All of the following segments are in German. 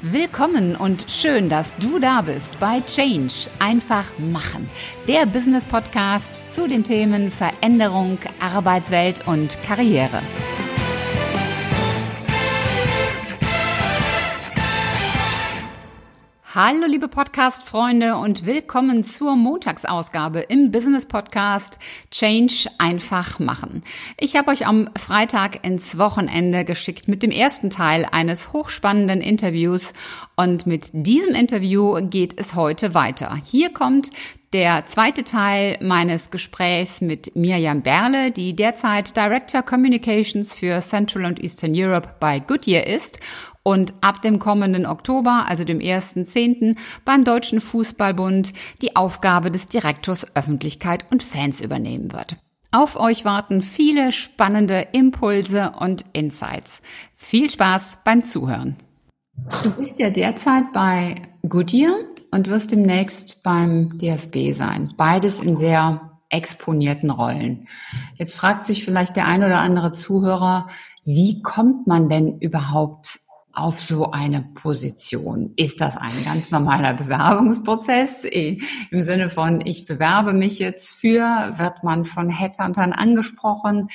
Willkommen und schön, dass du da bist bei Change. Einfach machen. Der Business Podcast zu den Themen Veränderung, Arbeitswelt und Karriere. Hallo liebe Podcast-Freunde und willkommen zur Montagsausgabe im Business Podcast Change einfach machen. Ich habe euch am Freitag ins Wochenende geschickt mit dem ersten Teil eines hochspannenden Interviews und mit diesem Interview geht es heute weiter. Hier kommt der zweite Teil meines Gesprächs mit Mirjam Berle, die derzeit Director Communications für Central und Eastern Europe bei Goodyear ist und ab dem kommenden Oktober, also dem 1.10., beim Deutschen Fußballbund die Aufgabe des Direktors Öffentlichkeit und Fans übernehmen wird. Auf euch warten viele spannende Impulse und Insights. Viel Spaß beim Zuhören. Du bist ja derzeit bei Goodyear und wirst demnächst beim DFB sein. Beides in sehr exponierten Rollen. Jetzt fragt sich vielleicht der ein oder andere Zuhörer, wie kommt man denn überhaupt auf so eine Position? Ist das ein ganz normaler Bewerbungsprozess im Sinne von, ich bewerbe mich jetzt für, wird man von Headhuntern angesprochen?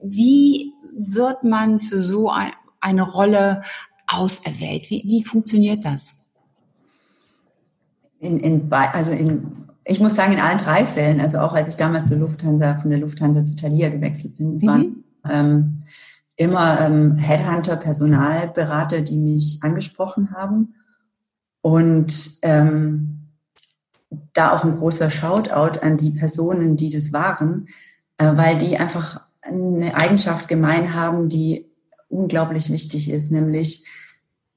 Wie wird man für so eine Rolle auserwählt? Wie, wie funktioniert das? In, in, also in, ich muss sagen, in allen drei Fällen, also auch als ich damals zur Lufthansa, von der Lufthansa zu Thalia gewechselt bin, es mhm. waren ähm, immer ähm, Headhunter, Personalberater, die mich angesprochen haben. Und ähm, da auch ein großer Shoutout an die Personen, die das waren, äh, weil die einfach eine Eigenschaft gemein haben, die unglaublich wichtig ist, nämlich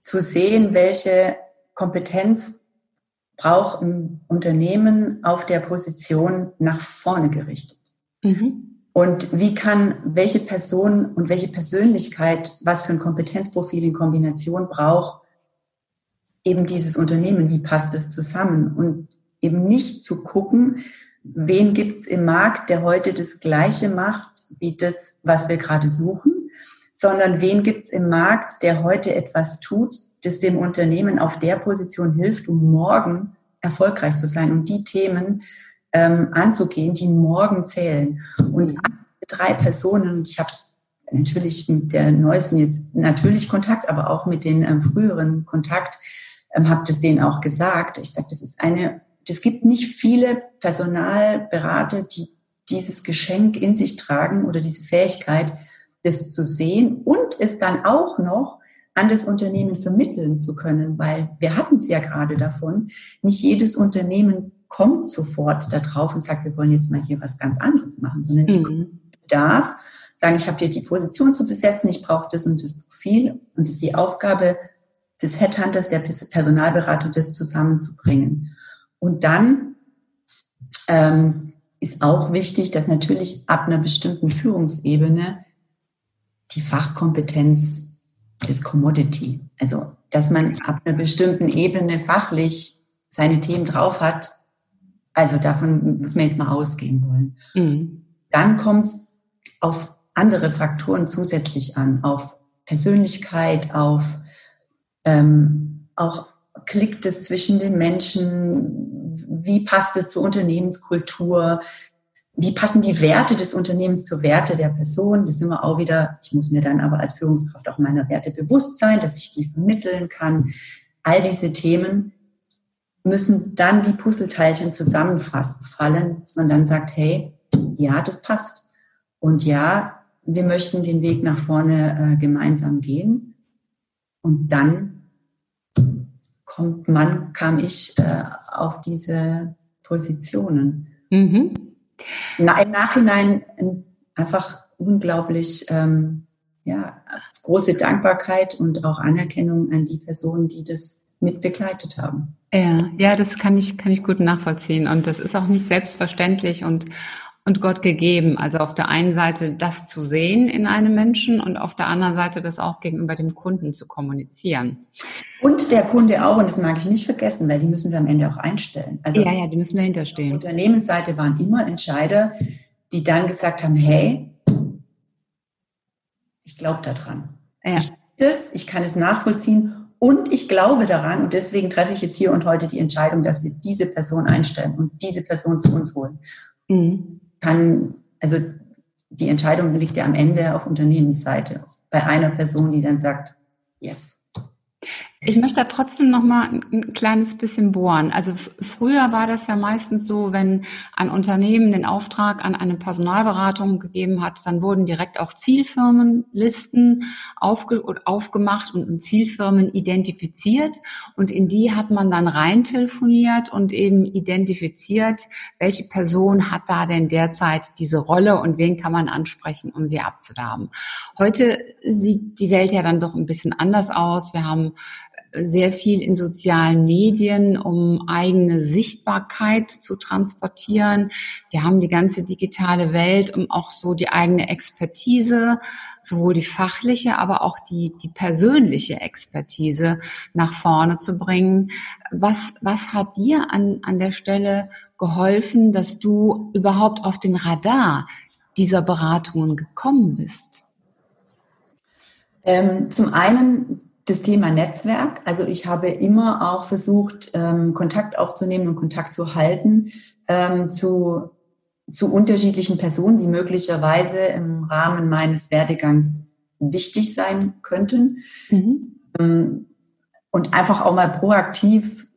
zu sehen, welche Kompetenz braucht ein Unternehmen auf der Position nach vorne gerichtet. Mhm. Und wie kann welche Person und welche Persönlichkeit, was für ein Kompetenzprofil in Kombination braucht, eben dieses Unternehmen, wie passt das zusammen? Und eben nicht zu gucken, wen gibt's im Markt, der heute das Gleiche macht wie das, was wir gerade suchen, sondern wen gibt's im Markt, der heute etwas tut, das dem Unternehmen auf der Position hilft, um morgen erfolgreich zu sein und die Themen ähm, anzugehen, die morgen zählen. Und drei Personen, ich habe natürlich mit der neuesten jetzt natürlich Kontakt, aber auch mit den ähm, früheren Kontakt, ähm, habe das denen auch gesagt. Ich sage, das ist eine, es gibt nicht viele Personalberater, die dieses Geschenk in sich tragen oder diese Fähigkeit, das zu sehen und es dann auch noch an das Unternehmen vermitteln zu können, weil wir hatten es ja gerade davon, nicht jedes Unternehmen kommt sofort da drauf und sagt, wir wollen jetzt mal hier was ganz anderes machen, sondern die mhm. darf sagen, ich habe hier die Position zu besetzen, ich brauche das und das Profil und es ist die Aufgabe des Headhunters, der Personalberater, das zusammenzubringen. Und dann ähm, ist auch wichtig, dass natürlich ab einer bestimmten Führungsebene die Fachkompetenz des Commodity, also dass man ab einer bestimmten Ebene fachlich seine Themen drauf hat, also davon würden wir jetzt mal ausgehen wollen. Mhm. Dann kommt es auf andere Faktoren zusätzlich an, auf Persönlichkeit, auf ähm, auch klickt es zwischen den Menschen, wie passt es zur Unternehmenskultur, wie passen die Werte des Unternehmens zur Werte der Person. Das ist immer auch wieder, ich muss mir dann aber als Führungskraft auch meiner Werte bewusst sein, dass ich die vermitteln kann. All diese Themen müssen dann wie Puzzleteilchen zusammenfallen, dass man dann sagt, hey, ja, das passt. Und ja, wir möchten den Weg nach vorne äh, gemeinsam gehen. Und dann kommt man, kam ich äh, auf diese Positionen. Mhm. Na, Im Nachhinein einfach unglaublich ähm, ja, große Dankbarkeit und auch Anerkennung an die Personen, die das mit begleitet haben. Ja, ja, das kann ich, kann ich gut nachvollziehen. Und das ist auch nicht selbstverständlich und, und Gott gegeben. Also auf der einen Seite das zu sehen in einem Menschen und auf der anderen Seite das auch gegenüber dem Kunden zu kommunizieren. Und der Kunde auch, und das mag ich nicht vergessen, weil die müssen wir am Ende auch einstellen. Also ja, ja, die müssen dahinter stehen. Auf der Unternehmensseite waren immer Entscheider, die dann gesagt haben, hey, ich glaube daran. Ja. Ich, das, ich kann es nachvollziehen und ich glaube daran und deswegen treffe ich jetzt hier und heute die Entscheidung, dass wir diese Person einstellen und diese Person zu uns holen. Mhm. Kann, also die Entscheidung liegt ja am Ende auf Unternehmensseite bei einer Person, die dann sagt, yes, ich möchte da trotzdem noch mal ein kleines bisschen bohren. Also früher war das ja meistens so, wenn ein Unternehmen den Auftrag an eine Personalberatung gegeben hat, dann wurden direkt auch Zielfirmenlisten aufge aufgemacht und Zielfirmen identifiziert und in die hat man dann rein telefoniert und eben identifiziert, welche Person hat da denn derzeit diese Rolle und wen kann man ansprechen, um sie abzuwerben. Heute sieht die Welt ja dann doch ein bisschen anders aus. Wir haben sehr viel in sozialen Medien, um eigene Sichtbarkeit zu transportieren. Wir haben die ganze digitale Welt, um auch so die eigene Expertise, sowohl die fachliche, aber auch die, die persönliche Expertise nach vorne zu bringen. Was, was hat dir an, an der Stelle geholfen, dass du überhaupt auf den Radar dieser Beratungen gekommen bist? Ähm, zum einen das Thema Netzwerk. Also ich habe immer auch versucht, ähm, Kontakt aufzunehmen und Kontakt zu halten ähm, zu, zu unterschiedlichen Personen, die möglicherweise im Rahmen meines Werdegangs wichtig sein könnten. Mhm. Ähm, und einfach auch mal proaktiv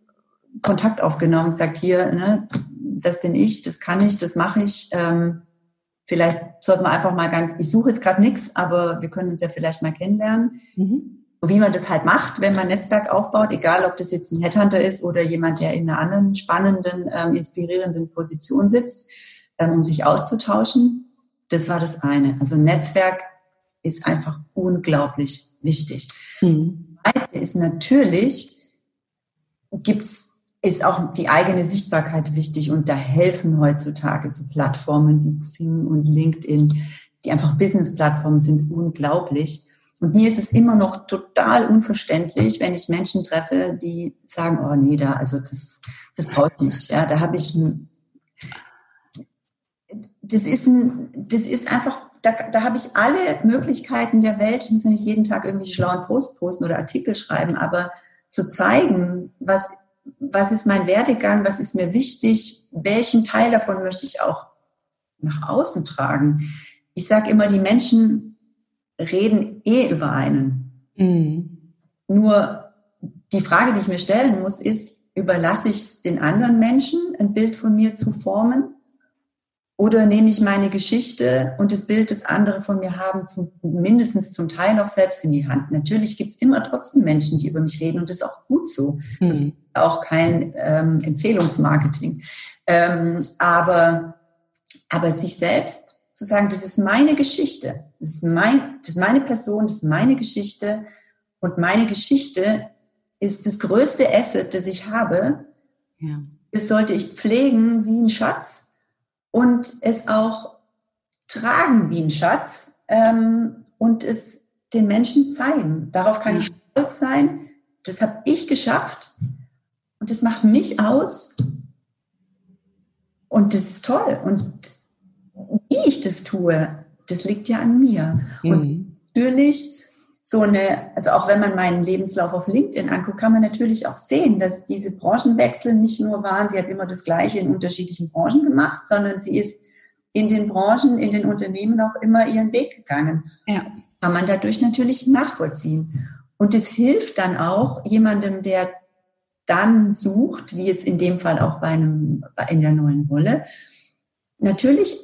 Kontakt aufgenommen, sagt hier, ne, das bin ich, das kann ich, das mache ich. Vielleicht sollten wir einfach mal ganz, ich suche jetzt gerade nichts, aber wir können uns ja vielleicht mal kennenlernen. Mhm wie man das halt macht, wenn man Netzwerk aufbaut, egal ob das jetzt ein Headhunter ist oder jemand, der in einer anderen spannenden, ähm, inspirierenden Position sitzt, ähm, um sich auszutauschen. Das war das eine. Also Netzwerk ist einfach unglaublich wichtig. Mhm. Zweite ist natürlich, gibt's ist auch die eigene Sichtbarkeit wichtig und da helfen heutzutage so Plattformen wie Xing und LinkedIn, die einfach Business-Plattformen sind, unglaublich. Und mir ist es immer noch total unverständlich, wenn ich Menschen treffe, die sagen, oh nee, da, also das, das brauche ich nicht. Ja, da habe ich das ist ein, das ist einfach, da, da habe ich alle Möglichkeiten der Welt. Ich muss ja nicht jeden Tag irgendwie schlauen Post posten oder Artikel schreiben, aber zu zeigen, was, was ist mein Werdegang, was ist mir wichtig, welchen Teil davon möchte ich auch nach außen tragen. Ich sage immer, die Menschen reden eh über einen. Mhm. Nur die Frage, die ich mir stellen muss, ist, überlasse ich es den anderen Menschen, ein Bild von mir zu formen? Oder nehme ich meine Geschichte und das Bild, das andere von mir haben, zum, mindestens zum Teil auch selbst in die Hand? Natürlich gibt es immer trotzdem Menschen, die über mich reden und das ist auch gut so. Das ist mhm. auch kein ähm, Empfehlungsmarketing. Ähm, aber, aber sich selbst zu sagen, das ist meine Geschichte, das ist, mein, das ist meine Person, das ist meine Geschichte und meine Geschichte ist das größte Asset, das ich habe. Ja. Das sollte ich pflegen wie ein Schatz und es auch tragen wie ein Schatz ähm, und es den Menschen zeigen. Darauf kann ja. ich stolz sein. Das habe ich geschafft und das macht mich aus und das ist toll. Und wie ich das tue, das liegt ja an mir. Mhm. Und natürlich so eine, also auch wenn man meinen Lebenslauf auf LinkedIn anguckt, kann man natürlich auch sehen, dass diese Branchenwechsel nicht nur waren, sie hat immer das Gleiche in unterschiedlichen Branchen gemacht, sondern sie ist in den Branchen, in den Unternehmen auch immer ihren Weg gegangen. Ja. Kann man dadurch natürlich nachvollziehen. Und es hilft dann auch jemandem, der dann sucht, wie jetzt in dem Fall auch bei einem, in der neuen Rolle, natürlich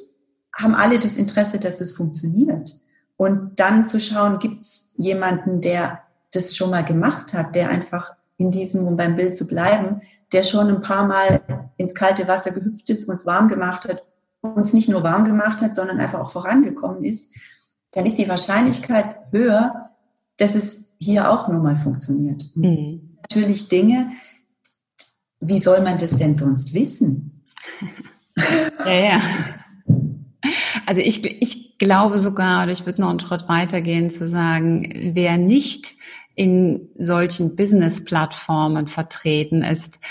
haben alle das Interesse, dass es funktioniert. Und dann zu schauen, gibt es jemanden, der das schon mal gemacht hat, der einfach in diesem, um beim Bild zu bleiben, der schon ein paar Mal ins kalte Wasser gehüpft ist, uns warm gemacht hat, uns nicht nur warm gemacht hat, sondern einfach auch vorangekommen ist, dann ist die Wahrscheinlichkeit höher, dass es hier auch nur mal funktioniert. Mhm. Natürlich Dinge, wie soll man das denn sonst wissen? Ja, ja. Also ich, ich glaube sogar, oder ich würde noch einen Schritt weitergehen, zu sagen, wer nicht in solchen Business-Plattformen vertreten ist,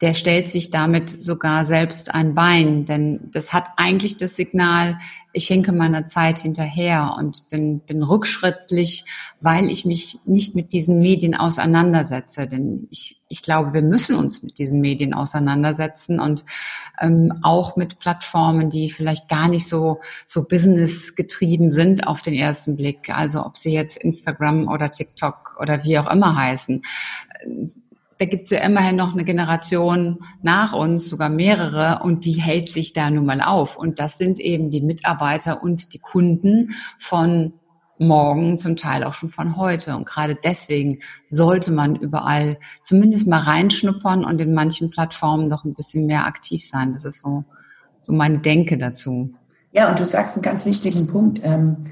der stellt sich damit sogar selbst ein Bein, denn das hat eigentlich das Signal, ich hinke meiner Zeit hinterher und bin, bin rückschrittlich, weil ich mich nicht mit diesen Medien auseinandersetze. Denn ich, ich glaube, wir müssen uns mit diesen Medien auseinandersetzen und ähm, auch mit Plattformen, die vielleicht gar nicht so, so businessgetrieben sind auf den ersten Blick. Also ob sie jetzt Instagram oder TikTok oder wie auch immer heißen da gibt's ja immerhin noch eine Generation nach uns, sogar mehrere, und die hält sich da nun mal auf. Und das sind eben die Mitarbeiter und die Kunden von morgen, zum Teil auch schon von heute. Und gerade deswegen sollte man überall zumindest mal reinschnuppern und in manchen Plattformen noch ein bisschen mehr aktiv sein. Das ist so, so meine Denke dazu. Ja, und du sagst einen ganz wichtigen Punkt, ähm,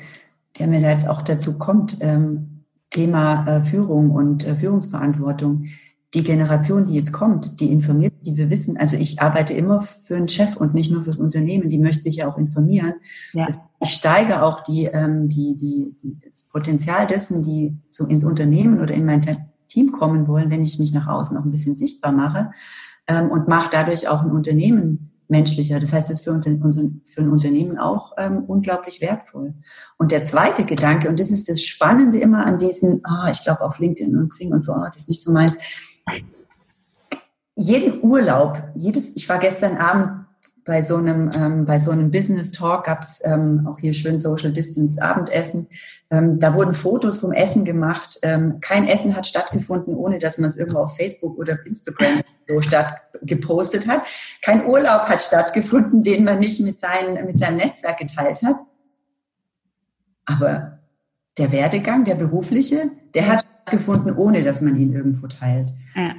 der mir da jetzt auch dazu kommt. Ähm, Thema äh, Führung und äh, Führungsverantwortung die Generation, die jetzt kommt, die informiert, die wir wissen, also ich arbeite immer für einen Chef und nicht nur fürs Unternehmen, die möchte sich ja auch informieren. Ja. Ich steige auch die, ähm, die, die, die, das Potenzial dessen, die so ins Unternehmen oder in mein Team kommen wollen, wenn ich mich nach außen auch ein bisschen sichtbar mache ähm, und mache dadurch auch ein Unternehmen menschlicher. Das heißt, es ist für, für ein Unternehmen auch ähm, unglaublich wertvoll. Und der zweite Gedanke, und das ist das Spannende immer an diesen, ah, ich glaube auf LinkedIn und Xing und so, ah, das ist nicht so meins, jeden Urlaub, jedes, ich war gestern Abend bei so einem, ähm, bei so einem Business Talk, gab's ähm, auch hier schön Social Distance Abendessen. Ähm, da wurden Fotos vom Essen gemacht. Ähm, kein Essen hat stattgefunden, ohne dass man es irgendwo auf Facebook oder Instagram so statt gepostet hat. Kein Urlaub hat stattgefunden, den man nicht mit, seinen, mit seinem Netzwerk geteilt hat. Aber der Werdegang, der berufliche, der hat stattgefunden, ohne dass man ihn irgendwo teilt. Ja.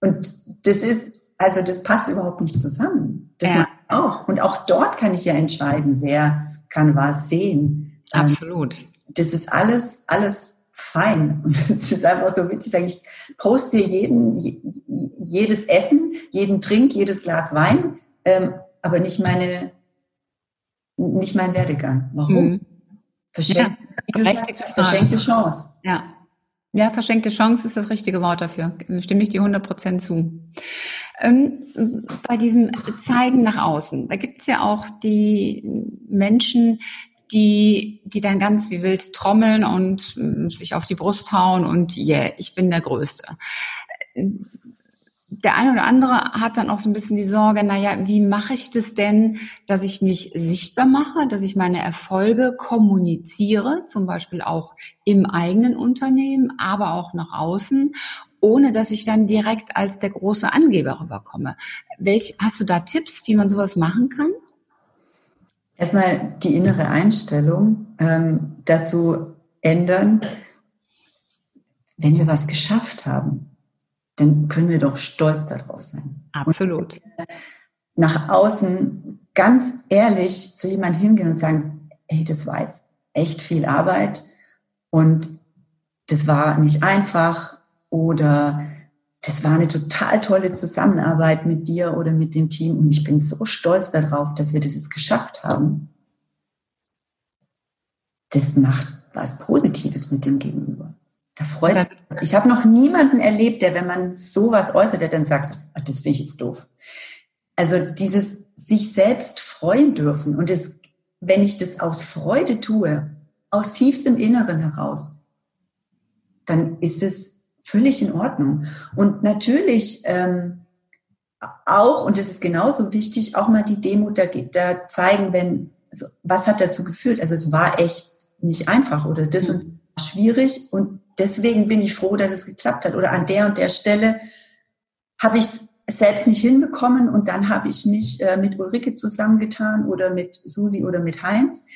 Und das ist, also das passt überhaupt nicht zusammen. Das ja. auch. Und auch dort kann ich ja entscheiden, wer kann was sehen. Ähm, Absolut. Das ist alles, alles fein. Und es ist einfach so witzig, ich poste jeden, jedes Essen, jeden Trink, jedes Glas Wein, ähm, aber nicht meine, nicht mein Werdegang. Warum? Mhm. Verschenkte, ja, verschenkte Chance. Ja. Ja, verschenkte Chance ist das richtige Wort dafür. Stimme ich dir 100 Prozent zu. Ähm, bei diesem Zeigen nach außen, da gibt's ja auch die Menschen, die, die dann ganz wie wild trommeln und äh, sich auf die Brust hauen und yeah, ich bin der Größte der eine oder andere hat dann auch so ein bisschen die Sorge, naja, wie mache ich das denn, dass ich mich sichtbar mache, dass ich meine Erfolge kommuniziere, zum Beispiel auch im eigenen Unternehmen, aber auch nach außen, ohne dass ich dann direkt als der große Angeber rüberkomme. Welch, hast du da Tipps, wie man sowas machen kann? Erstmal die innere Einstellung ähm, dazu ändern, wenn wir was geschafft haben dann können wir doch stolz darauf sein. Absolut. nach außen ganz ehrlich zu jemandem hingehen und sagen, hey, das war jetzt echt viel Arbeit und das war nicht einfach oder das war eine total tolle Zusammenarbeit mit dir oder mit dem Team und ich bin so stolz darauf, dass wir das jetzt geschafft haben. Das macht was Positives mit dem Gegenüber. Da freut mich. Ich habe noch niemanden erlebt, der, wenn man sowas äußert, der dann sagt, ach, das finde ich jetzt doof. Also dieses sich selbst freuen dürfen und das, wenn ich das aus Freude tue, aus tiefstem Inneren heraus, dann ist es völlig in Ordnung. Und natürlich ähm, auch, und das ist genauso wichtig, auch mal die Demut da, da zeigen, wenn, also was hat dazu geführt? Also es war echt nicht einfach oder das und schwierig und deswegen bin ich froh, dass es geklappt hat. Oder an der und der Stelle habe ich es selbst nicht hinbekommen und dann habe ich mich äh, mit Ulrike zusammengetan oder mit Susi oder mit Heinz.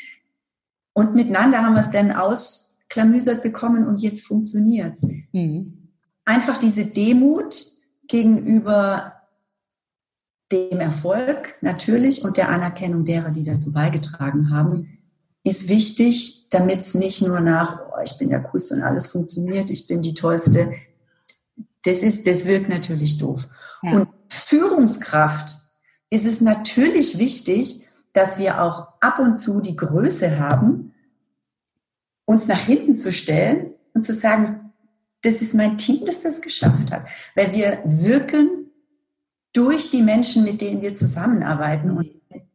Und miteinander haben wir es dann ausklamüsert bekommen und jetzt funktioniert mhm. Einfach diese Demut gegenüber dem Erfolg natürlich und der Anerkennung derer, die dazu beigetragen haben, ist wichtig, damit es nicht nur nach, oh, ich bin der Coolste und alles funktioniert, ich bin die Tollste. Das ist, das wirkt natürlich doof. Ja. Und Führungskraft ist es natürlich wichtig, dass wir auch ab und zu die Größe haben, uns nach hinten zu stellen und zu sagen, das ist mein Team, das das geschafft hat. Weil wir wirken durch die Menschen, mit denen wir zusammenarbeiten und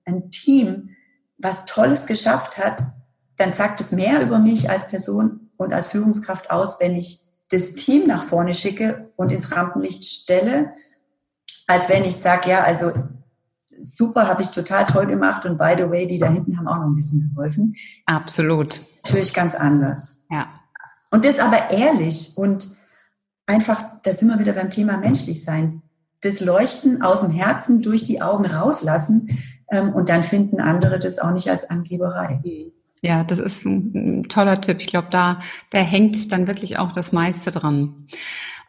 ein Team, was Tolles geschafft hat, dann sagt es mehr über mich als Person und als Führungskraft aus, wenn ich das Team nach vorne schicke und ins Rampenlicht stelle, als wenn ich sage, ja, also super, habe ich total toll gemacht und by the way, die da hinten haben auch noch ein bisschen geholfen. Absolut. Natürlich ganz anders. Ja. Und das aber ehrlich und einfach, da sind wir wieder beim Thema menschlich sein. Das Leuchten aus dem Herzen durch die Augen rauslassen ähm, und dann finden andere das auch nicht als Angeberei. Ja, das ist ein, toller Tipp. Ich glaube, da, da hängt dann wirklich auch das meiste dran.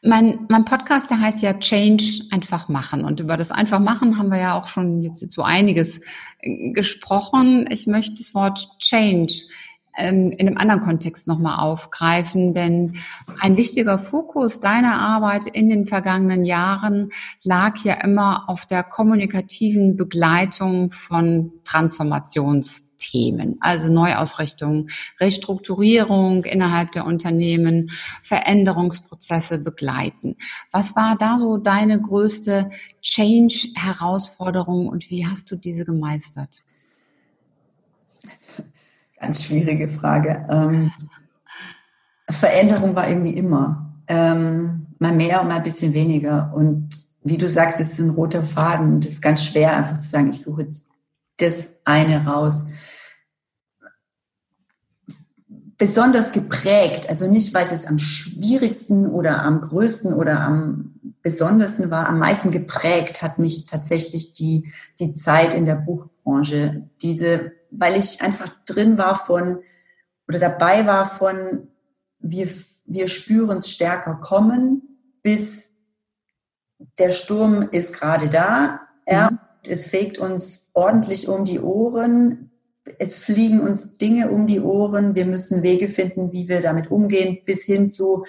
Mein, mein Podcast, der heißt ja Change einfach machen. Und über das einfach machen haben wir ja auch schon jetzt so einiges äh, gesprochen. Ich möchte das Wort Change ähm, in einem anderen Kontext nochmal aufgreifen, denn ein wichtiger Fokus deiner Arbeit in den vergangenen Jahren lag ja immer auf der kommunikativen Begleitung von Transformationsthemen, also Neuausrichtung, Restrukturierung innerhalb der Unternehmen, Veränderungsprozesse begleiten. Was war da so deine größte Change-Herausforderung und wie hast du diese gemeistert? Ganz schwierige Frage. Ähm, Veränderung war irgendwie immer. Ähm, mal mehr und mal ein bisschen weniger. Und wie du sagst, es ist ein roter Faden. Und es ist ganz schwer, einfach zu sagen, ich suche jetzt das eine raus. Besonders geprägt, also nicht, weil es am schwierigsten oder am größten oder am besondersten war, am meisten geprägt hat mich tatsächlich die, die Zeit in der Buchbranche. Diese weil ich einfach drin war von oder dabei war von wir, wir spüren es stärker kommen, bis der Sturm ist gerade da. Er, mhm. Es fegt uns ordentlich um die Ohren. Es fliegen uns Dinge um die Ohren. Wir müssen Wege finden, wie wir damit umgehen, bis hin zu,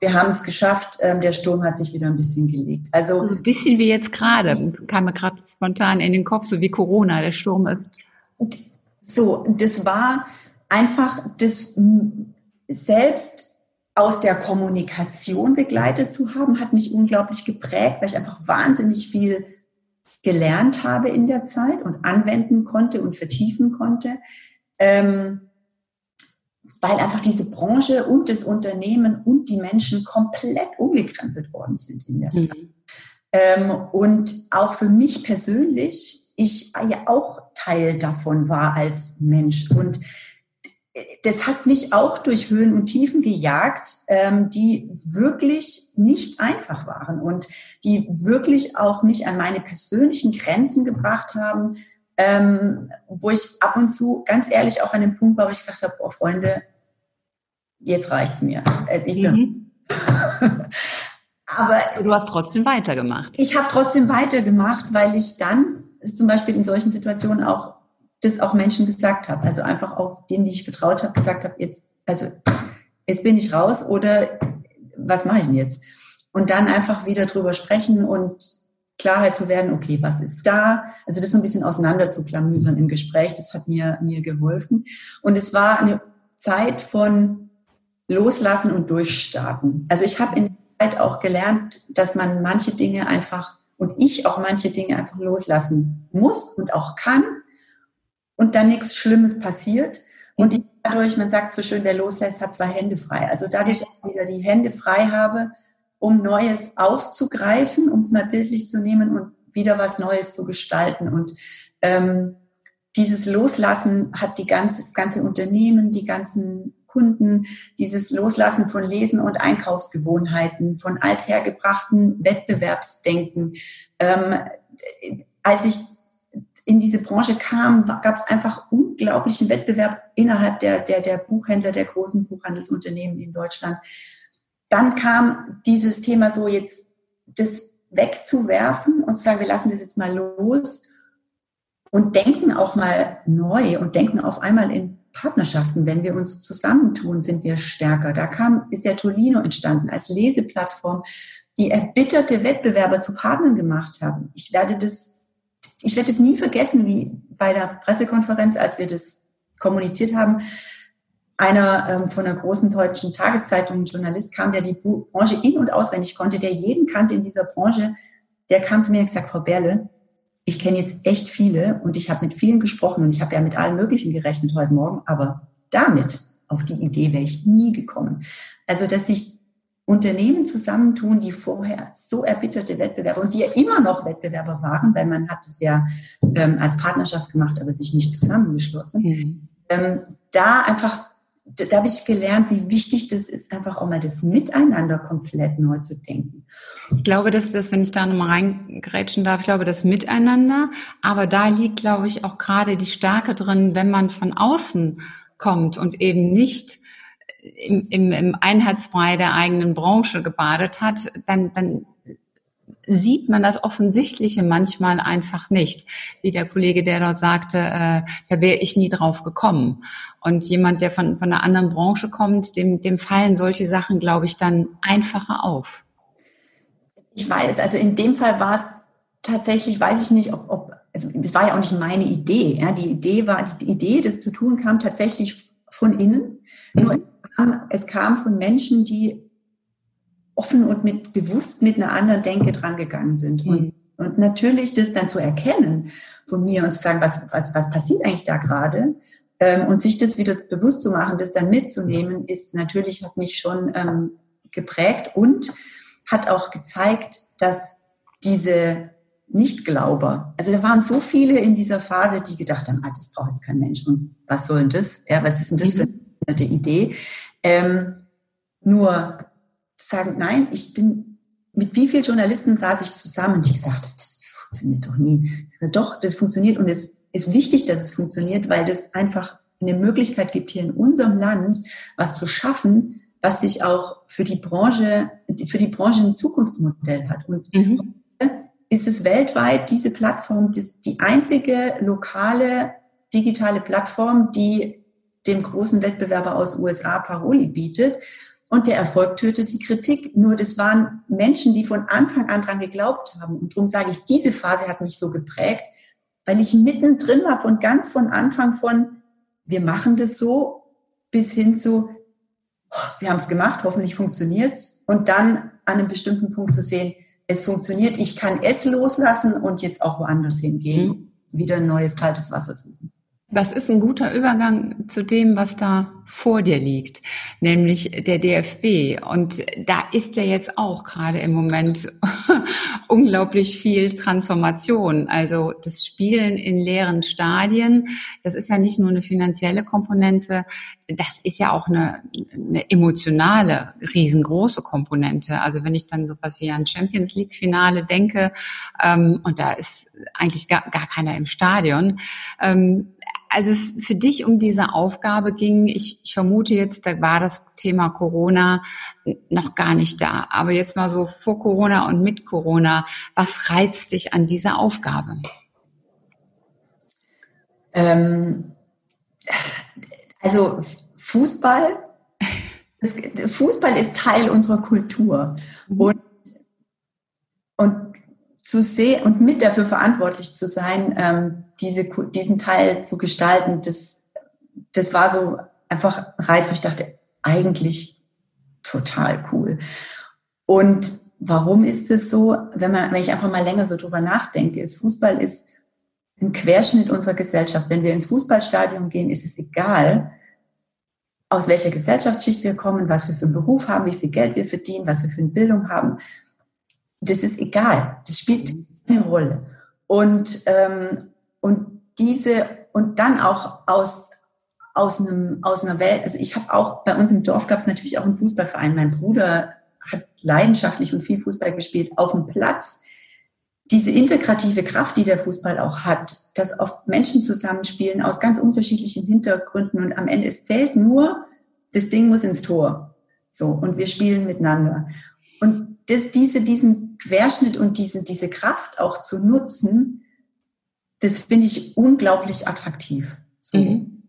wir haben es geschafft, ähm, der Sturm hat sich wieder ein bisschen gelegt. Also, also ein bisschen wie jetzt gerade, kam mir gerade spontan in den Kopf, so wie Corona, der Sturm ist so, das war einfach das selbst aus der Kommunikation begleitet zu haben, hat mich unglaublich geprägt, weil ich einfach wahnsinnig viel gelernt habe in der Zeit und anwenden konnte und vertiefen konnte, ähm, weil einfach diese Branche und das Unternehmen und die Menschen komplett umgekrempelt worden sind in der mhm. Zeit. Ähm, und auch für mich persönlich ich ja auch Teil davon war als Mensch. Und das hat mich auch durch Höhen und Tiefen gejagt, ähm, die wirklich nicht einfach waren und die wirklich auch mich an meine persönlichen Grenzen gebracht haben, ähm, wo ich ab und zu ganz ehrlich auch an dem Punkt war, wo ich gesagt habe, boah, Freunde, jetzt reicht's mir. Äh, mhm. Aber du hast trotzdem weitergemacht. Ich habe trotzdem weitergemacht, weil ich dann zum Beispiel in solchen Situationen auch das auch Menschen gesagt habe. Also einfach auf denen, die ich vertraut habe, gesagt habe, jetzt, also jetzt bin ich raus oder was mache ich denn jetzt? Und dann einfach wieder drüber sprechen und Klarheit zu werden, okay, was ist da? Also das so ein bisschen auseinander zu klamüsern im Gespräch, das hat mir, mir geholfen. Und es war eine Zeit von Loslassen und Durchstarten. Also ich habe in der Zeit auch gelernt, dass man manche Dinge einfach und ich auch manche Dinge einfach loslassen muss und auch kann und dann nichts Schlimmes passiert. Und dadurch, man sagt so schön, wer loslässt, hat zwei Hände frei. Also dadurch auch wieder die Hände frei habe, um Neues aufzugreifen, um es mal bildlich zu nehmen und wieder was Neues zu gestalten. Und ähm, dieses Loslassen hat die ganze, das ganze Unternehmen, die ganzen Kunden, dieses Loslassen von Lesen und Einkaufsgewohnheiten, von althergebrachten Wettbewerbsdenken. Ähm, als ich in diese Branche kam, gab es einfach unglaublichen Wettbewerb innerhalb der, der, der Buchhändler, der großen Buchhandelsunternehmen in Deutschland. Dann kam dieses Thema so jetzt, das wegzuwerfen und zu sagen, wir lassen das jetzt mal los und denken auch mal neu und denken auf einmal in Partnerschaften. Wenn wir uns zusammentun, sind wir stärker. Da kam, ist der Tolino entstanden als Leseplattform, die erbitterte Wettbewerber zu Partnern gemacht haben. Ich werde das, ich werde es nie vergessen, wie bei der Pressekonferenz, als wir das kommuniziert haben, einer ähm, von einer großen deutschen Tageszeitung, ein Journalist kam, der die Branche in- und auswendig konnte, der jeden kannte in dieser Branche, der kam zu mir und gesagt, Frau Berle, ich kenne jetzt echt viele und ich habe mit vielen gesprochen und ich habe ja mit allen möglichen gerechnet heute Morgen, aber damit auf die Idee wäre ich nie gekommen. Also, dass sich Unternehmen zusammentun, die vorher so erbitterte Wettbewerber und die ja immer noch Wettbewerber waren, weil man hat es ja ähm, als Partnerschaft gemacht, aber sich nicht zusammengeschlossen. Mhm. Ähm, da einfach, da, da habe ich gelernt, wie wichtig das ist, einfach auch mal das Miteinander komplett neu zu denken. Ich glaube, dass das, wenn ich da nochmal reingrätschen darf, ich glaube, das Miteinander, aber da liegt, glaube ich, auch gerade die Stärke drin, wenn man von außen kommt und eben nicht im, im, im Einheitsbrei der eigenen Branche gebadet hat, dann, dann sieht man das Offensichtliche manchmal einfach nicht. Wie der Kollege, der dort sagte, äh, da wäre ich nie drauf gekommen. Und jemand, der von, von einer anderen Branche kommt, dem, dem fallen solche Sachen, glaube ich, dann einfacher auf. Ich weiß, also in dem Fall war es tatsächlich, weiß ich nicht, ob, ob also es war ja auch nicht meine Idee. Ja, die Idee war, die Idee, das zu tun, kam tatsächlich von innen. Nur es kam von Menschen, die offen und mit bewusst mit einer anderen Denke dran gegangen sind. Mhm. Und, und natürlich das dann zu erkennen von mir und zu sagen, was, was, was passiert eigentlich da gerade? Ähm, und sich das wieder bewusst zu machen, das dann mitzunehmen, ist natürlich, hat mich schon ähm, geprägt und hat auch gezeigt, dass diese Nichtglauber, also da waren so viele in dieser Phase, die gedacht haben, ah, das braucht jetzt kein Mensch und was soll denn das? Ja, was ist denn das für eine Idee? Ähm, nur sagen, nein, ich bin, mit wie vielen Journalisten saß ich zusammen, die gesagt haben, das funktioniert doch nie. Sage, doch, das funktioniert und es ist wichtig, dass es funktioniert, weil das einfach eine Möglichkeit gibt, hier in unserem Land was zu schaffen, was sich auch für die Branche, für die Branche ein Zukunftsmodell hat. Und mhm. ist es weltweit diese Plattform, die einzige lokale digitale Plattform, die dem großen Wettbewerber aus USA Paroli bietet. Und der Erfolg tötet die Kritik. Nur das waren Menschen, die von Anfang an dran geglaubt haben. Und darum sage ich, diese Phase hat mich so geprägt, weil ich mittendrin war von ganz von Anfang von, wir machen das so, bis hin zu, oh, wir haben es gemacht, hoffentlich funktioniert's. Und dann an einem bestimmten Punkt zu sehen, es funktioniert, ich kann es loslassen und jetzt auch woanders hingehen, mhm. wieder ein neues kaltes Wasser suchen. Das ist ein guter Übergang zu dem, was da vor dir liegt, nämlich der DFB. Und da ist ja jetzt auch gerade im Moment unglaublich viel Transformation. Also das Spielen in leeren Stadien, das ist ja nicht nur eine finanzielle Komponente, das ist ja auch eine, eine emotionale, riesengroße Komponente. Also wenn ich dann sowas wie ein Champions League Finale denke, ähm, und da ist eigentlich gar, gar keiner im Stadion, ähm, als es für dich um diese Aufgabe ging, ich, ich, vermute jetzt, da war das Thema Corona noch gar nicht da. Aber jetzt mal so vor Corona und mit Corona, was reizt dich an dieser Aufgabe? Ähm, also Fußball, Fußball ist Teil unserer Kultur. Mhm. Und, und zu sehen und mit dafür verantwortlich zu sein, ähm, diese, diesen Teil zu gestalten, das, das war so einfach ein Reiz, wo ich dachte, eigentlich total cool. Und warum ist es so? Wenn, man, wenn ich einfach mal länger so drüber nachdenke, ist Fußball ist ein Querschnitt unserer Gesellschaft. Wenn wir ins Fußballstadion gehen, ist es egal, aus welcher Gesellschaftsschicht wir kommen, was wir für einen Beruf haben, wie viel Geld wir verdienen, was wir für eine Bildung haben. Das ist egal. Das spielt eine Rolle. Und, ähm, und diese, und dann auch aus, aus, einem, aus einer Welt, also ich habe auch, bei uns im Dorf gab es natürlich auch einen Fußballverein. Mein Bruder hat leidenschaftlich und viel Fußball gespielt auf dem Platz. Diese integrative Kraft, die der Fußball auch hat, dass oft Menschen zusammenspielen aus ganz unterschiedlichen Hintergründen und am Ende es zählt nur, das Ding muss ins Tor. So, und wir spielen miteinander. Und das, diese, diesen Querschnitt und diese, diese Kraft auch zu nutzen, das finde ich unglaublich attraktiv. So. Mhm.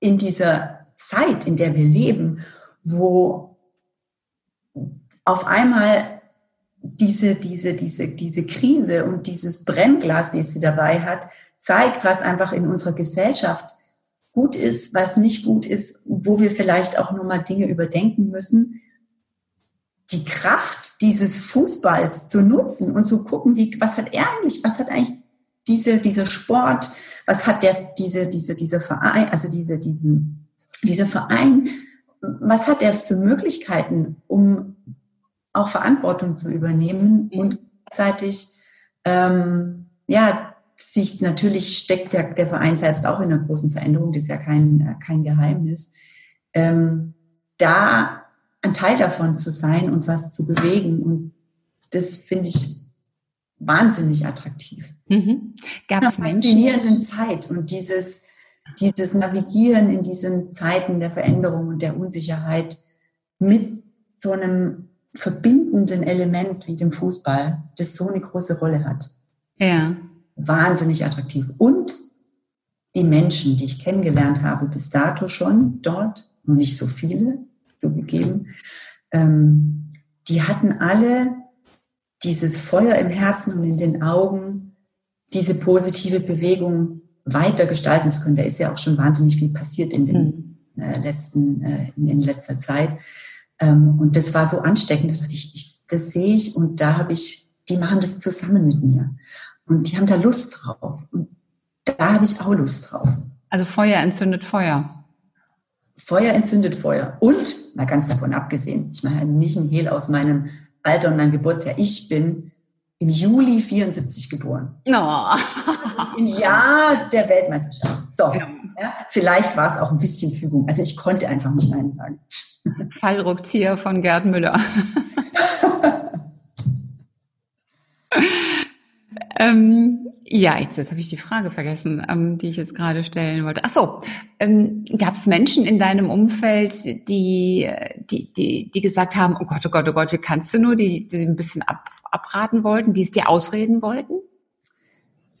In dieser Zeit, in der wir leben, wo auf einmal diese, diese, diese, diese Krise und dieses Brennglas, das sie dabei hat, zeigt, was einfach in unserer Gesellschaft gut ist, was nicht gut ist, wo wir vielleicht auch nochmal Dinge überdenken müssen. die Kraft dieses Fußballs zu nutzen und zu gucken, wie, was hat er eigentlich, was hat eigentlich diese, dieser Sport, was hat der, diese, diese, dieser Verein, also diese, diesen, dieser Verein, was hat er für Möglichkeiten, um auch Verantwortung zu übernehmen mhm. und gleichzeitig, ähm, ja, sich natürlich steckt der, der Verein selbst auch in einer großen Veränderung, das ist ja kein, kein Geheimnis. Ähm, da ein Teil davon zu sein und was zu bewegen. Und das finde ich wahnsinnig attraktiv. Mhm. Gab es faszinierenden Zeit und dieses, dieses Navigieren in diesen Zeiten der Veränderung und der Unsicherheit mit so einem verbindenden Element wie dem Fußball, das so eine große Rolle hat. Ja. Wahnsinnig attraktiv. Und die Menschen, die ich kennengelernt habe bis dato schon dort, noch nicht so viele, zugegeben, ähm, die hatten alle dieses Feuer im Herzen und in den Augen, diese positive Bewegung weiter gestalten zu können. Da ist ja auch schon wahnsinnig viel passiert in den hm. äh, letzten, äh, in, in, letzter Zeit. Ähm, und das war so ansteckend. Da dachte ich, ich das sehe ich und da habe ich, die machen das zusammen mit mir. Und die haben da Lust drauf. Und da habe ich auch Lust drauf. Also Feuer entzündet Feuer. Feuer entzündet Feuer. Und, mal ganz davon abgesehen, ich mache nicht einen Hehl aus meinem Alter und meinem Geburtsjahr. Ich bin im Juli 74 geboren. No. Im Jahr der Weltmeisterschaft. So, ja. Ja, vielleicht war es auch ein bisschen Fügung. Also ich konnte einfach nicht Nein sagen. Fallrückzieher von Gerd Müller. ähm, ja, jetzt, jetzt habe ich die Frage vergessen, ähm, die ich jetzt gerade stellen wollte. Ach so, ähm, gab es Menschen in deinem Umfeld, die, die, die, die gesagt haben, oh Gott, oh Gott, oh Gott, wie kannst du nur, die, die ein bisschen ab, abraten wollten, die es dir ausreden wollten?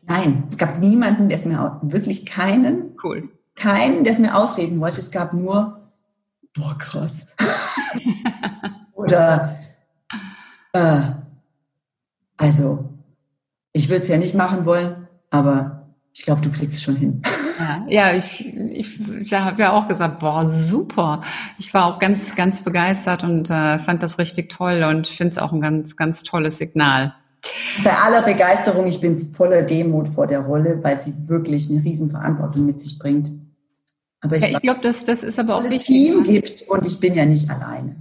Nein, es gab niemanden, der es mir, wirklich keinen, cool. keinen, der es mir ausreden wollte. Es gab nur, boah, krass. Oder, äh, also, ich würde es ja nicht machen wollen, aber ich glaube, du kriegst es schon hin. Ja, ja ich, ich, ich habe ja auch gesagt, boah, super. Ich war auch ganz, ganz begeistert und äh, fand das richtig toll und finde es auch ein ganz, ganz tolles Signal. Bei aller Begeisterung, ich bin voller Demut vor der Rolle, weil sie wirklich eine Riesenverantwortung mit sich bringt. Aber ich, ja, ich glaube, das, das ist aber auch wichtig. Team gibt und ich bin ja nicht alleine.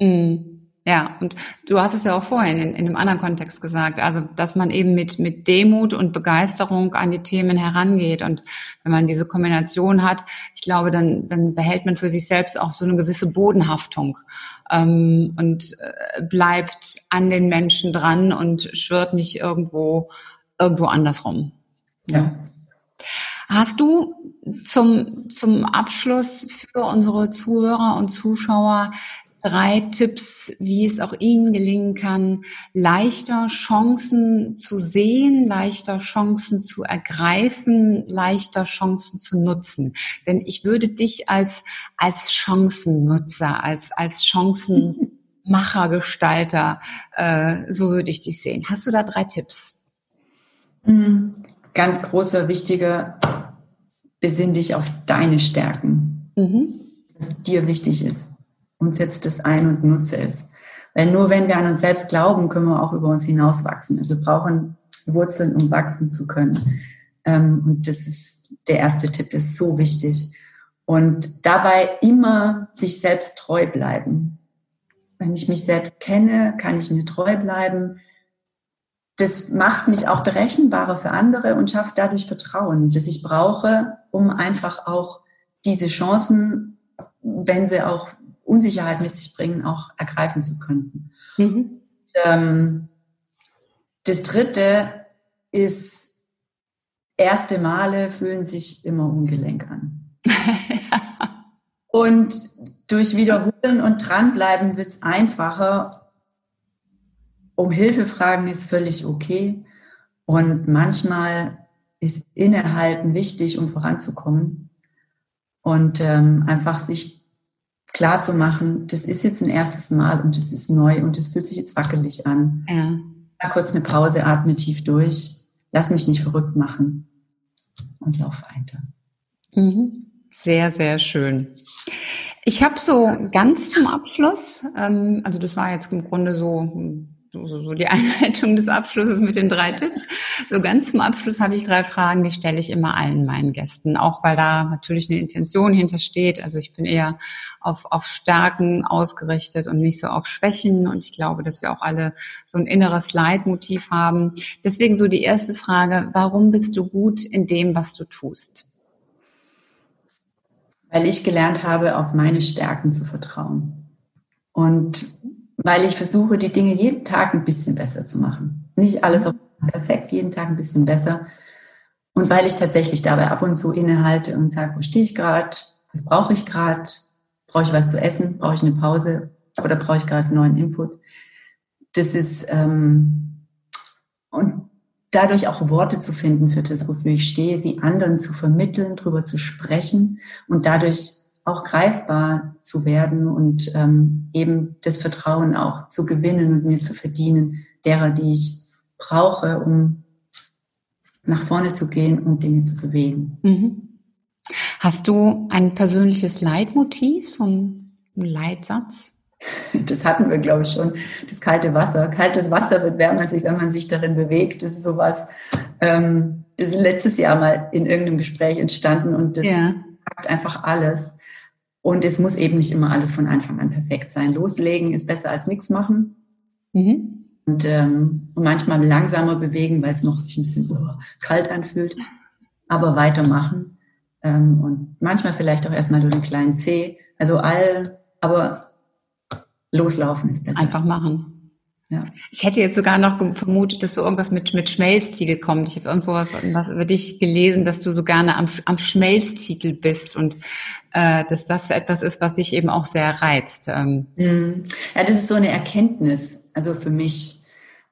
Mm. Ja, und du hast es ja auch vorhin in, in einem anderen Kontext gesagt, also dass man eben mit, mit Demut und Begeisterung an die Themen herangeht. Und wenn man diese Kombination hat, ich glaube, dann, dann behält man für sich selbst auch so eine gewisse Bodenhaftung ähm, und äh, bleibt an den Menschen dran und schwirrt nicht irgendwo, irgendwo andersrum. Ja. Hast du zum, zum Abschluss für unsere Zuhörer und Zuschauer drei Tipps, wie es auch Ihnen gelingen kann, leichter Chancen zu sehen, leichter Chancen zu ergreifen, leichter Chancen zu nutzen. Denn ich würde dich als, als Chancennutzer, als, als Chancenmacher, Gestalter, äh, so würde ich dich sehen. Hast du da drei Tipps? Mhm. Ganz großer, wichtiger, besinn dich auf deine Stärken, mhm. was dir wichtig ist und setze das ein und nutze es. Weil nur wenn wir an uns selbst glauben, können wir auch über uns hinauswachsen. Also brauchen Wurzeln, um wachsen zu können. Ähm, und das ist der erste Tipp, ist so wichtig. Und dabei immer sich selbst treu bleiben. Wenn ich mich selbst kenne, kann ich mir treu bleiben. Das macht mich auch berechenbarer für andere und schafft dadurch Vertrauen, das ich brauche, um einfach auch diese Chancen, wenn sie auch Unsicherheit mit sich bringen, auch ergreifen zu können. Mhm. Ähm, das dritte ist, erste Male fühlen sich immer ungelenk an. und durch Wiederholen und dranbleiben wird es einfacher. Um Hilfe fragen ist völlig okay. Und manchmal ist Innehalten wichtig, um voranzukommen. Und ähm, einfach sich klar zu machen, das ist jetzt ein erstes Mal und das ist neu und das fühlt sich jetzt wackelig an. Ja. Mal kurz eine Pause, atme tief durch, lass mich nicht verrückt machen und lauf weiter. Mhm. Sehr, sehr schön. Ich habe so ganz zum Abschluss, ähm, also das war jetzt im Grunde so so, so die Einleitung des Abschlusses mit den drei Tipps. So ganz zum Abschluss habe ich drei Fragen, die stelle ich immer allen meinen Gästen, auch weil da natürlich eine Intention hintersteht. Also ich bin eher auf, auf Stärken ausgerichtet und nicht so auf Schwächen. Und ich glaube, dass wir auch alle so ein inneres Leitmotiv haben. Deswegen so die erste Frage, warum bist du gut in dem, was du tust? Weil ich gelernt habe, auf meine Stärken zu vertrauen. Und weil ich versuche, die Dinge jeden Tag ein bisschen besser zu machen. Nicht alles auch perfekt, jeden Tag ein bisschen besser. Und weil ich tatsächlich dabei ab und zu innehalte und sage, wo stehe ich gerade, was brauche ich gerade, brauche ich was zu essen, brauche ich eine Pause oder brauche ich gerade einen neuen Input. Das ist, ähm, und dadurch auch Worte zu finden für das, wofür ich stehe, sie anderen zu vermitteln, drüber zu sprechen und dadurch auch greifbar zu werden und ähm, eben das Vertrauen auch zu gewinnen und mir zu verdienen, derer, die ich brauche, um nach vorne zu gehen und Dinge zu bewegen. Mhm. Hast du ein persönliches Leitmotiv, so ein Leitsatz? Das hatten wir, glaube ich, schon. Das kalte Wasser. Kaltes Wasser wird wärmer sich, wenn man sich darin bewegt. Das ist sowas, ähm, das ist letztes Jahr mal in irgendeinem Gespräch entstanden und das ja. sagt einfach alles. Und es muss eben nicht immer alles von Anfang an perfekt sein. Loslegen ist besser als nichts machen. Mhm. Und, ähm, und manchmal langsamer bewegen, weil es noch sich ein bisschen oh, kalt anfühlt. Aber weitermachen. Ähm, und manchmal vielleicht auch erstmal durch einen kleinen C. Also all, aber loslaufen ist besser. Einfach machen. Ja. Ich hätte jetzt sogar noch vermutet, dass so irgendwas mit, mit Schmelztiegel kommt. Ich habe irgendwo was, was über dich gelesen, dass du so gerne am, am Schmelztiegel bist und äh, dass das etwas ist, was dich eben auch sehr reizt. Ähm. Mhm. Ja, das ist so eine Erkenntnis, also für mich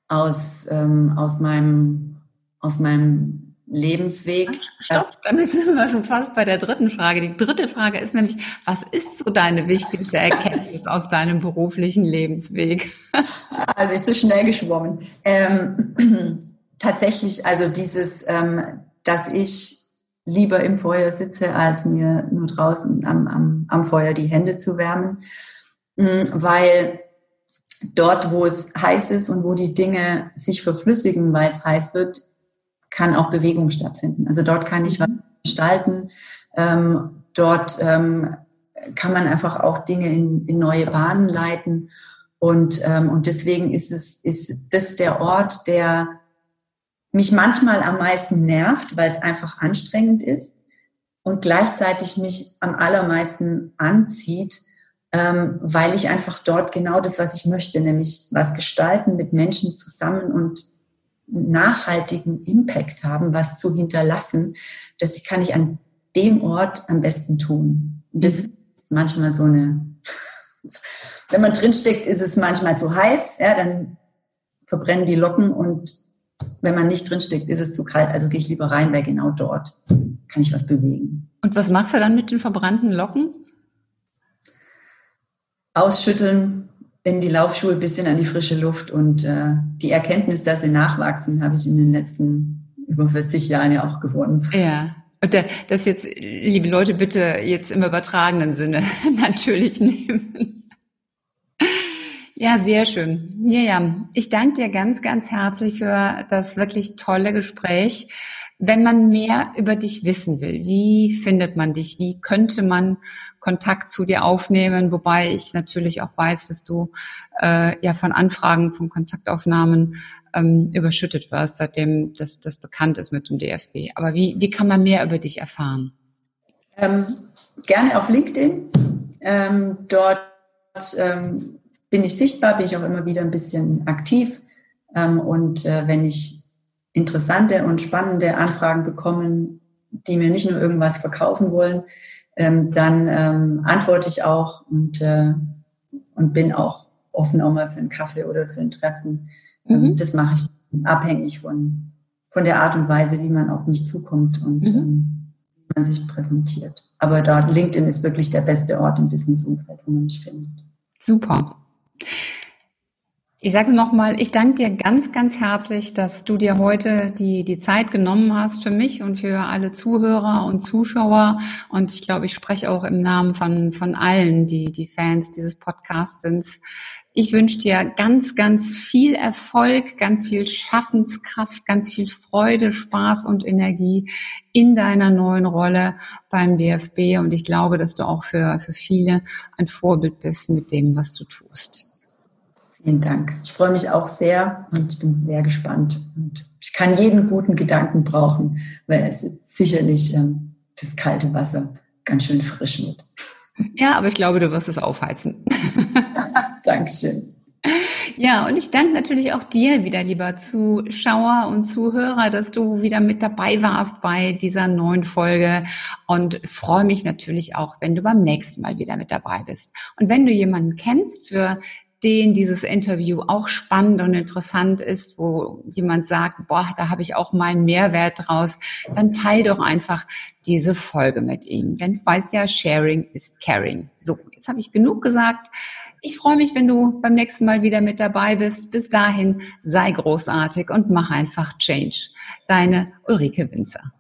aus, ähm, aus meinem, aus meinem Lebensweg. Stopp, dann sind wir schon fast bei der dritten Frage. Die dritte Frage ist nämlich, was ist so deine wichtigste Erkenntnis aus deinem beruflichen Lebensweg? Also ich zu schnell geschwommen. Ähm, tatsächlich, also dieses, ähm, dass ich lieber im Feuer sitze, als mir nur draußen am, am, am Feuer die Hände zu wärmen, mm, weil dort, wo es heiß ist und wo die Dinge sich verflüssigen, weil es heiß wird, kann auch Bewegung stattfinden. Also dort kann ich was mhm. gestalten. Ähm, dort ähm, kann man einfach auch Dinge in, in neue Bahnen leiten. Und, ähm, und deswegen ist es, ist das der Ort, der mich manchmal am meisten nervt, weil es einfach anstrengend ist und gleichzeitig mich am allermeisten anzieht, ähm, weil ich einfach dort genau das, was ich möchte, nämlich was gestalten mit Menschen zusammen und nachhaltigen Impact haben, was zu hinterlassen, das kann ich an dem Ort am besten tun. Und das mhm. ist manchmal so eine, wenn man drinsteckt, ist es manchmal zu heiß, ja, dann verbrennen die Locken und wenn man nicht drinsteckt, ist es zu kalt. Also gehe ich lieber rein, weil genau dort kann ich was bewegen. Und was machst du dann mit den verbrannten Locken? Ausschütteln, in die Laufschuhe, bisschen an die frische Luft und äh, die Erkenntnis, dass sie nachwachsen, habe ich in den letzten über 40 Jahren ja auch gewonnen. Ja. Und das jetzt, liebe Leute, bitte jetzt im übertragenen Sinne natürlich nehmen. Ja, sehr schön. Miriam, ich danke dir ganz, ganz herzlich für das wirklich tolle Gespräch. Wenn man mehr über dich wissen will, wie findet man dich? Wie könnte man Kontakt zu dir aufnehmen? Wobei ich natürlich auch weiß, dass du äh, ja von Anfragen, von Kontaktaufnahmen ähm, überschüttet wirst, seitdem das, das bekannt ist mit dem DFB. Aber wie, wie kann man mehr über dich erfahren? Ähm, gerne auf LinkedIn. Ähm, dort ähm, bin ich sichtbar, bin ich auch immer wieder ein bisschen aktiv. Ähm, und äh, wenn ich interessante und spannende Anfragen bekommen, die mir nicht nur irgendwas verkaufen wollen, ähm, dann ähm, antworte ich auch und, äh, und bin auch offen auch mal für einen Kaffee oder für ein Treffen. Ähm, mhm. Das mache ich abhängig von, von der Art und Weise, wie man auf mich zukommt und mhm. ähm, wie man sich präsentiert. Aber da LinkedIn ist wirklich der beste Ort im Businessumfeld, wo man mich findet. Super. Ich sage es nochmal, ich danke dir ganz, ganz herzlich, dass du dir heute die, die Zeit genommen hast für mich und für alle Zuhörer und Zuschauer. Und ich glaube, ich spreche auch im Namen von, von allen, die, die Fans dieses Podcasts sind. Ich wünsche dir ganz, ganz viel Erfolg, ganz viel Schaffenskraft, ganz viel Freude, Spaß und Energie in deiner neuen Rolle beim DFB. Und ich glaube, dass du auch für, für viele ein Vorbild bist mit dem, was du tust. Vielen Dank. Ich freue mich auch sehr und ich bin sehr gespannt. Und ich kann jeden guten Gedanken brauchen, weil es ist sicherlich ähm, das kalte Wasser ganz schön frisch wird. Ja, aber ich glaube, du wirst es aufheizen. Dankeschön. Ja, und ich danke natürlich auch dir wieder, lieber Zuschauer und Zuhörer, dass du wieder mit dabei warst bei dieser neuen Folge und freue mich natürlich auch, wenn du beim nächsten Mal wieder mit dabei bist. Und wenn du jemanden kennst, für den dieses Interview auch spannend und interessant ist, wo jemand sagt, boah, da habe ich auch meinen Mehrwert draus, dann teil doch einfach diese Folge mit ihm. Denn du weißt ja, Sharing ist Caring. So, jetzt habe ich genug gesagt. Ich freue mich, wenn du beim nächsten Mal wieder mit dabei bist. Bis dahin, sei großartig und mach einfach Change. Deine Ulrike Winzer.